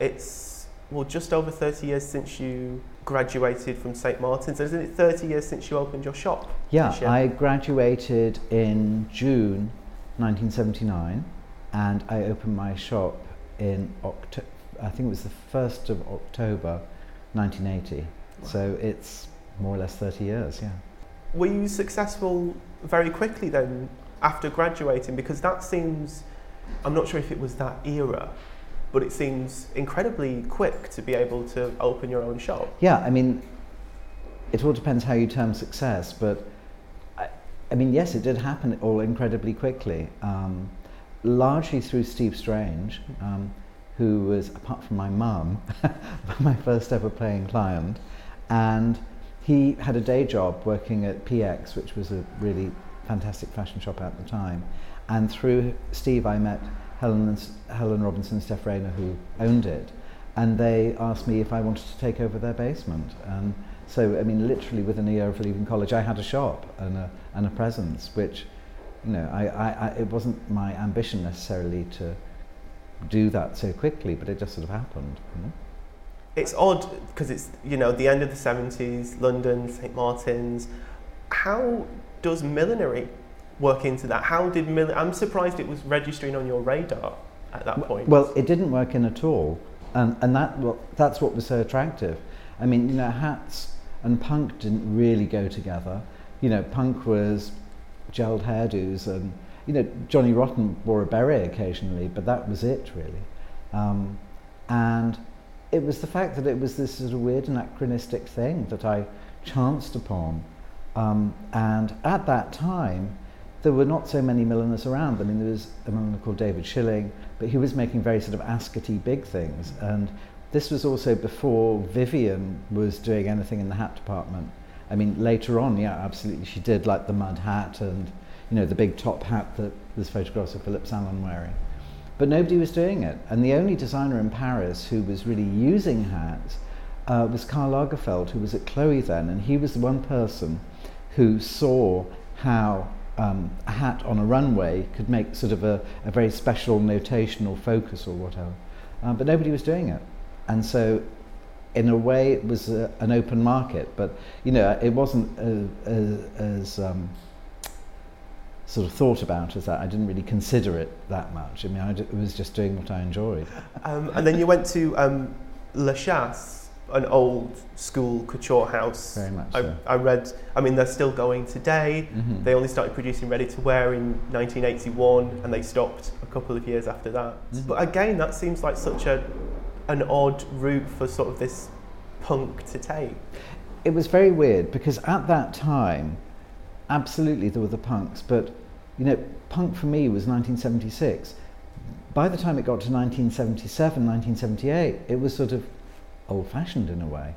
it's well just over 30 years since you graduated from St Martin's. Isn't it 30 years since you opened your shop? Yeah, I graduated in June 1979 and I opened my shop in October, I think it was the 1st of October 1980. Wow. So it's more or less 30 years, yeah. Were you successful very quickly then after graduating? Because that seems, I'm not sure if it was that era, but it seems incredibly quick to be able to open your own shop. Yeah, I mean, it all depends how you term success, but I, I mean, yes, it did happen all incredibly quickly, um, largely through Steve Strange, um, who was, apart from my mum, my first ever paying client, and he had a day job working at PX, which was a really fantastic fashion shop at the time, and through Steve, I met Helen, and, Helen Robinson and Steph Rayner, who owned it, and they asked me if I wanted to take over their basement. And so, I mean, literally within a year of leaving college, I had a shop and a, and a presence, which, you know, I, I, I, it wasn't my ambition necessarily to do that so quickly, but it just sort of happened. You know? It's odd because it's, you know, the end of the 70s, London, St. Martin's. How does millinery work into that? How did Mill- I'm surprised it was registering on your radar at that point. Well, it didn't work in at all, and and that well, that's what was so attractive. I mean, you know, hats and punk didn't really go together. You know, punk was gelled hairdos, and you know, Johnny Rotten wore a beret occasionally, but that was it really. Um, and it was the fact that it was this sort of weird anachronistic thing that I chanced upon. Um, and at that time, there were not so many milliners around. I mean, there was a milliner called David Shilling, but he was making very sort of Ascot big things. And this was also before Vivienne was doing anything in the hat department. I mean, later on, yeah, absolutely, she did like the mud hat and, you know, the big top hat that there's photographs of Philippe Saint-Lon wearing. But nobody was doing it. And the only designer in Paris who was really using hats uh, was Karl Lagerfeld, who was at Chloe then, and he was the one person who saw how um, a hat on a runway could make sort of a, a very special notational focus or whatever. Uh, but nobody was doing it. And so, in a way, it was a, an open market, but you know, it wasn't as, as um, sort of thought about as that. I didn't really consider it that much. I mean, I d- was just doing what I enjoyed. Um, and then you went to um, Lachasse an old school couture house. Very much I, so. I read, I mean, they're still going today. Mhm. They only started producing ready to wear in 1981 and they stopped a couple of years after that. Mhm. But again, that seems like such a an odd route for sort of this punk to take. It was very weird because at that time, absolutely there were the punks, but you know, punk for me was 1976. By the time it got to 1977, 1978, it was sort of old fashioned in a way.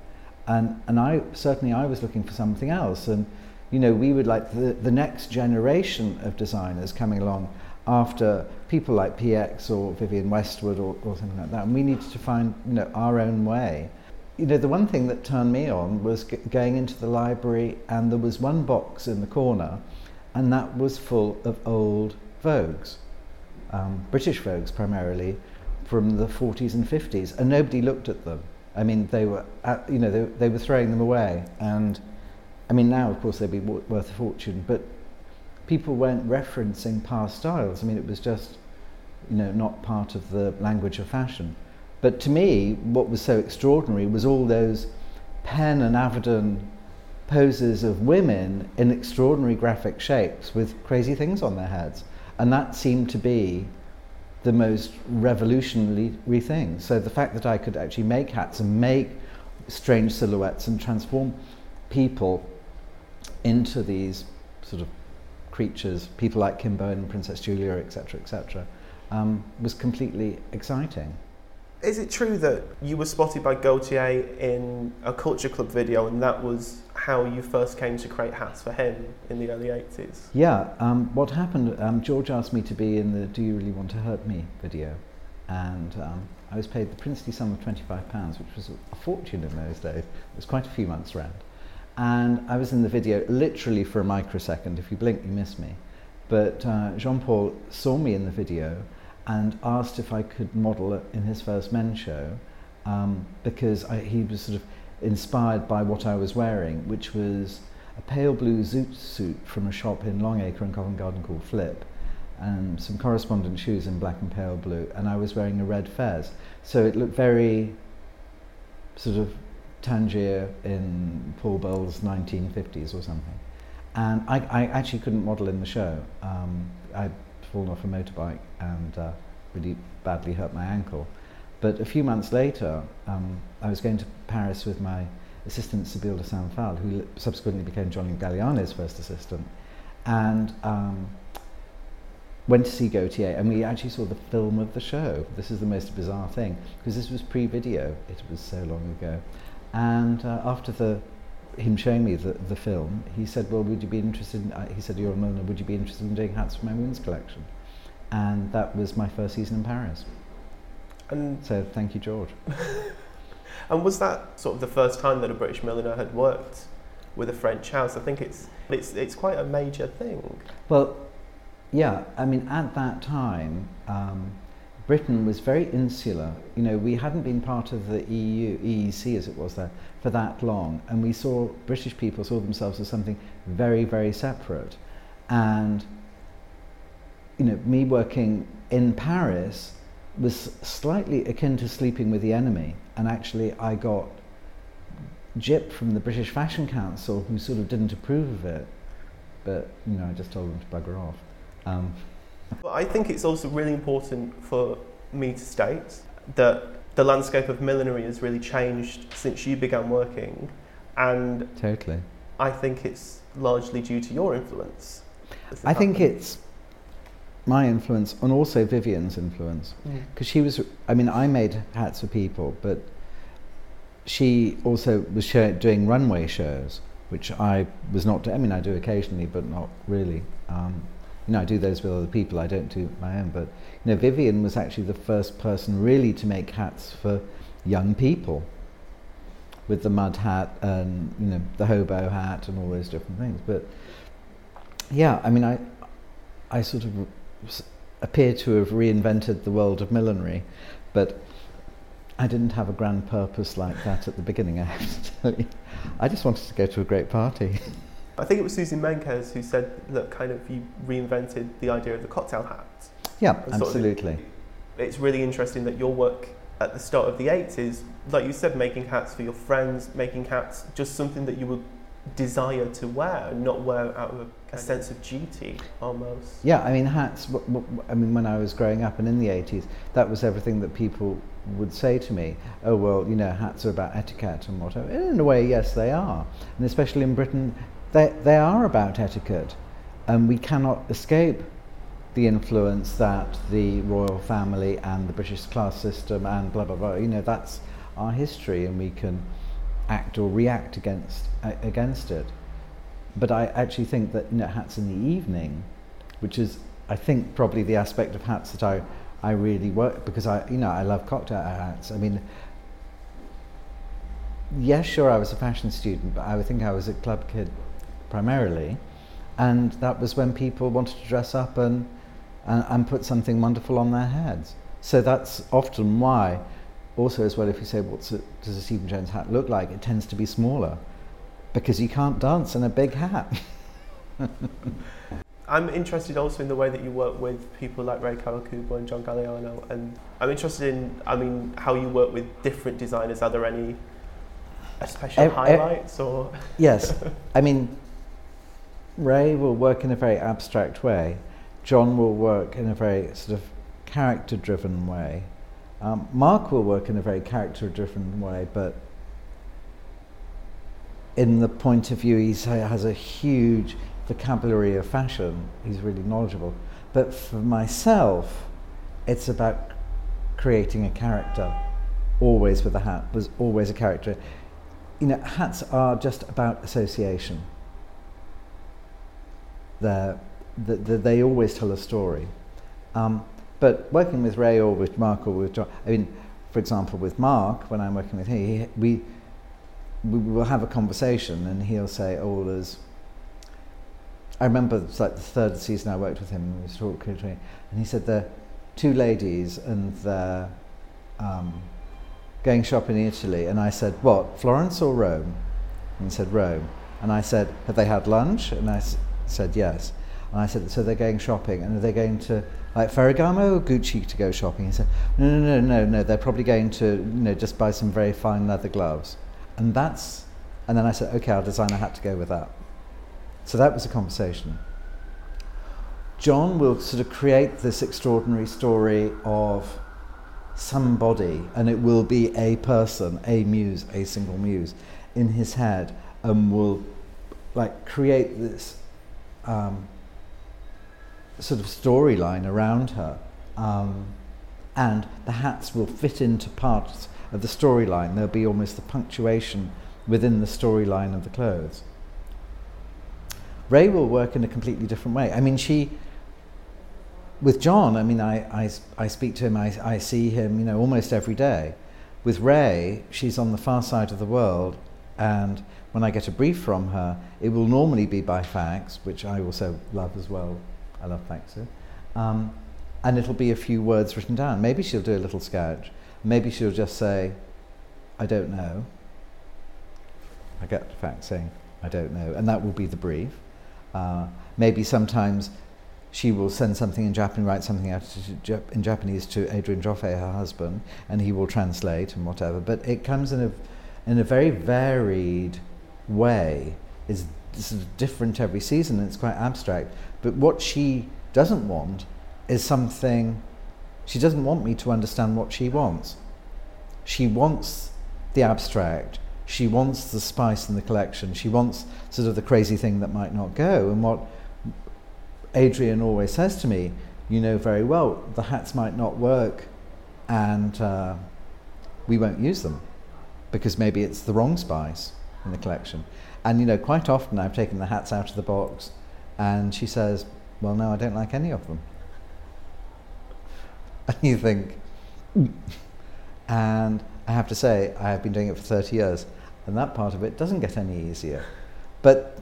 And, and I certainly I was looking for something else. And you know, we would like the, the next generation of designers coming along after people like PX or Vivienne Westwood or, or something like that. And we needed to find you know, our own way. You know, the one thing that turned me on was g- going into the library, and there was one box in the corner, and that was full of old Vogues, um, British Vogues primarily, from the 40s and 50s, and nobody looked at them. I mean, they were, uh, you know, they, they were throwing them away. And I mean, now, of course, they'd be w- worth a fortune, but people weren't referencing past styles. I mean, it was just, you know, not part of the language of fashion. But to me, what was so extraordinary was all those Penn and Avedon poses of women in extraordinary graphic shapes with crazy things on their heads. And that seemed to be the most revolutionary thing. So the fact that I could actually make hats and make strange silhouettes and transform people into these sort of creatures, people like Kimbo and Princess Julia, etc., etc., um, was completely exciting. Is it true that you were spotted by Gaultier in a Culture Club video and that was how you first came to create hats for him in the early 80s? Yeah, um, what happened, um, George asked me to be in the Do You Really Want to Hurt Me video. And um, I was paid the princely sum of £25, which was a fortune in those days. It was quite a few months round. And I was in the video literally for a microsecond. If you blink, you miss me. But uh, Jean Paul saw me in the video and asked if I could model in his first men's show um, because I, he was sort of inspired by what I was wearing, which was a pale blue zoot suit from a shop in Longacre in Covent Garden called Flip, and some correspondent shoes in black and pale blue, and I was wearing a red fez. So it looked very sort of Tangier in Paul Bowles's 1950s or something. And I, I actually couldn't model in the show. Um, I'd fallen off a motorbike and uh, really badly hurt my ankle. But a few months later, um, I was going to Paris with my assistant Sybille de Saint Phalle, who subsequently became John Galliano's first assistant, and um, went to see Gaultier, and we actually saw the film of the show. This is the most bizarre thing, because this was pre-video, it was so long ago. And uh, after the him showing me the, the film, he said, well, would you be interested in, uh, he said, you're a milliner, would you be interested in doing hats for my women's collection? And that was my first season in Paris. And so thank you, George. and was that sort of the first time that a British milliner had worked with a French house? I think it's it's it's quite a major thing. Well, yeah. I mean, at that time, um, Britain was very insular. You know, we hadn't been part of the EU, EEC as it was there, for that long, and we saw British people saw themselves as something very, very separate. And you know, me working in Paris was slightly akin to sleeping with the enemy, and actually I got jip from the British Fashion Council, who sort of didn't approve of it, but you know I just told them to bugger off. Um, I think it's also really important for me to state that the landscape of millinery has really changed since you began working, and totally, I think it's largely due to your influence. I think it's my influence and also Vivienne's influence. Because mm. she was, I mean, I made hats for people, but she also was show, doing runway shows, which I was not, I mean, I do occasionally, but not really. Um, you know, I do those with other people, I don't do my own. But, you know, Vivienne was actually the first person really to make hats for young people with the mud hat and, you know, the hobo hat and all those different things. But, yeah, I mean, I, I sort of appear to have reinvented the world of millinery, but I didn't have a grand purpose like that at the beginning, I have to tell you. I just wanted to go to a great party. I think it was Susan Menkes who said that kind of you reinvented the idea of the cocktail hat. Yeah, absolutely. Of, it's really interesting that your work at the start of the 80s, like you said, making hats for your friends, making hats just something that you would desire to wear, not wear out of a a sense of duty almost. Yeah, I mean hats. W- w- I mean when I was growing up and in the 80s, that was everything that people would say to me. Oh well, you know, hats are about etiquette and whatever. And in a way, yes, they are, and especially in Britain, they they are about etiquette, and we cannot escape the influence that the royal family and the British class system and blah blah blah. You know, that's our history, and we can act or react against against it but I actually think that you know, hats in the evening, which is I think probably the aspect of hats that I I really work because I you know I love cocktail hats. I mean, yes, sure, I was a fashion student, but I think I was a club kid primarily, and that was when people wanted to dress up and and, and put something wonderful on their heads. So that's often why. Also, as well, if you say, what does a Stephen Jones hat look like? It tends to be smaller because you can't dance in a big hat. I'm interested also in the way that you work with people like Rei Kawakubo and John Galliano, and I'm interested in, I mean, how you work with different designers. Are there any special highlights or? yes, I mean, Rei will work in a very abstract way. John will work in a very sort of character-driven way. Um, Mark will work in a very character-driven way, but in the point of view, he has a huge vocabulary of fashion. He's really knowledgeable. But for myself, it's about creating a character. Always with a hat, there's always a character. You know, hats are just about association. The, the, they always tell a story. Um, but working with Rei or with Mark or with John, I mean, for example, with Mark, when I'm working with him, we, we will have a conversation and he'll say, oh, there's... I remember it's like the third season I worked with him, he was talking to me, and he said, are two ladies and they're um, going shopping in Italy. And I said, What, Florence or Rome? And he said, Rome. And I said, Have they had lunch? And I said, Yes. And I said, So they're going shopping. And they're they going to like Ferragamo or Gucci to go shopping? He said, No, no, no, no, no. They're probably going to, you know, just buy some very fine leather gloves. And that's, and then I said, Okay, I'll design a hat to go with that. So that was a conversation. John will sort of create this extraordinary story of somebody, and it will be a person, a muse, a single muse, in his head, and will like create this um, sort of storyline around her. Um, and the hats will fit into parts of the storyline. There'll be almost the punctuation within the storyline of the clothes. Rei will work in a completely different way. I mean, she, with John, I mean, I, I, I speak to him, I, I see him, you know, almost every day. With Rei, she's on the far side of the world, and when I get a brief from her, it will normally be by fax, which I also love as well. I love faxing. Um, and it'll be a few words written down. Maybe she'll do a little sketch. Maybe she'll just say, I don't know. I get the fax saying, I don't know. And that will be the brief. Uh, maybe sometimes she will send something in Japanese, write something out in Japanese to Adrian Joffe, her husband, and he will translate and whatever. But it comes in a, in a very varied way. It's sort of different every season, and it's quite abstract. But what she doesn't want is something. She doesn't want me to understand what she wants. She wants the abstract. She wants the spice in the collection. She wants sort of the crazy thing that might not go. And what Adrian always says to me, you know very well, the hats might not work and uh, we won't use them because maybe it's the wrong spice in the collection. And you know, quite often I've taken the hats out of the box and she says, well, no, I don't like any of them. And you think, and I have to say, I have been doing it for 30 years, and that part of it doesn't get any easier. But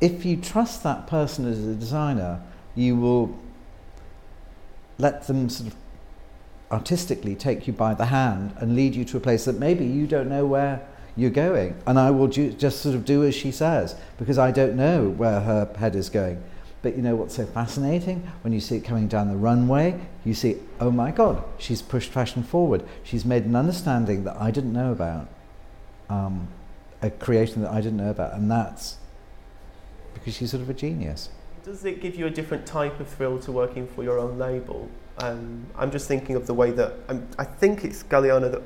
if you trust that person as a designer, you will let them sort of artistically take you by the hand and lead you to a place that maybe you don't know where you're going. And I will ju- just sort of do as she says because I don't know where her head is going. But you know what's so fascinating? When you see it coming down the runway, you see, oh my God, she's pushed fashion forward. She's made an understanding that I didn't know about, um, a creation that I didn't know about. And that's because she's sort of a genius. Does it give you a different type of thrill to working for your own label? Um, I'm just thinking of the way that um, I think it's Galliano that,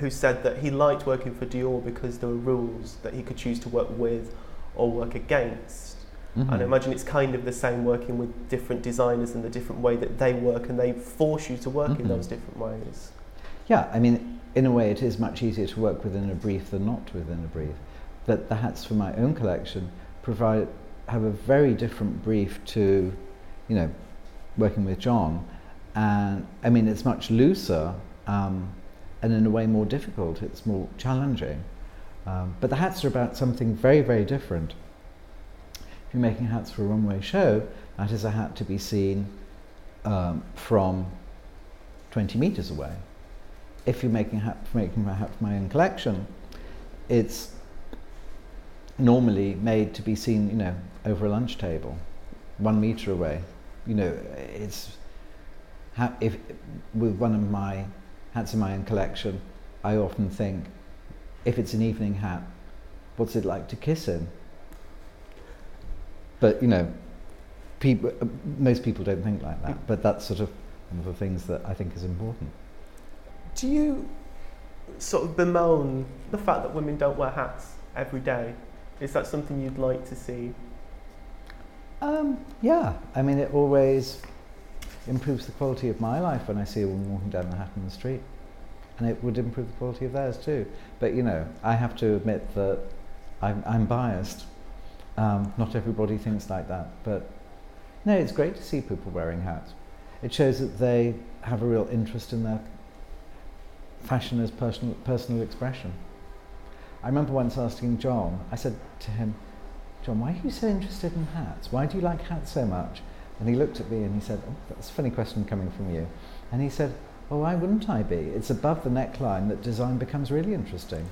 who said that he liked working for Dior because there were rules that he could choose to work with or work against. Mm-hmm. And I imagine it's kind of the same working with different designers and the different way that they work, and they force you to work mm-hmm. in those different ways. Yeah, I mean, in a way, it is much easier to work within a brief than not within a brief. But the hats for my own collection provide have a very different brief to, you know, working with John. And I mean, it's much looser um, and in a way more difficult. It's more challenging. Um, but the hats are about something very, very different. If you're making hats for a runway show, that is a hat to be seen um, from 20 meters away. If you're making a hat, making a hat for my own collection, it's normally made to be seen, you know, over a lunch table, one meter away. You know, it's if with one of my hats in my own collection, I often think, if it's an evening hat, what's it like to kiss in? But you know, people, uh, most people don't think like that. But that's sort of one of the things that I think is important. Do you sort of bemoan the fact that women don't wear hats every day? Is that something you'd like to see? Um, yeah, I mean, it always improves the quality of my life when I see a woman walking down the hat in the street. And it would improve the quality of theirs too. But, you know, I have to admit that I'm, I'm biased. Um, not everybody thinks like that. But, no, it's great to see people wearing hats. It shows that they have a real interest in their fashion as personal, personal expression. I remember once asking John, I said to him, John, why are you so interested in hats? Why do you like hats so much? And he looked at me and he said, oh, that's a funny question coming from you. And he said, well, why wouldn't I be? It's above the neckline that design becomes really interesting.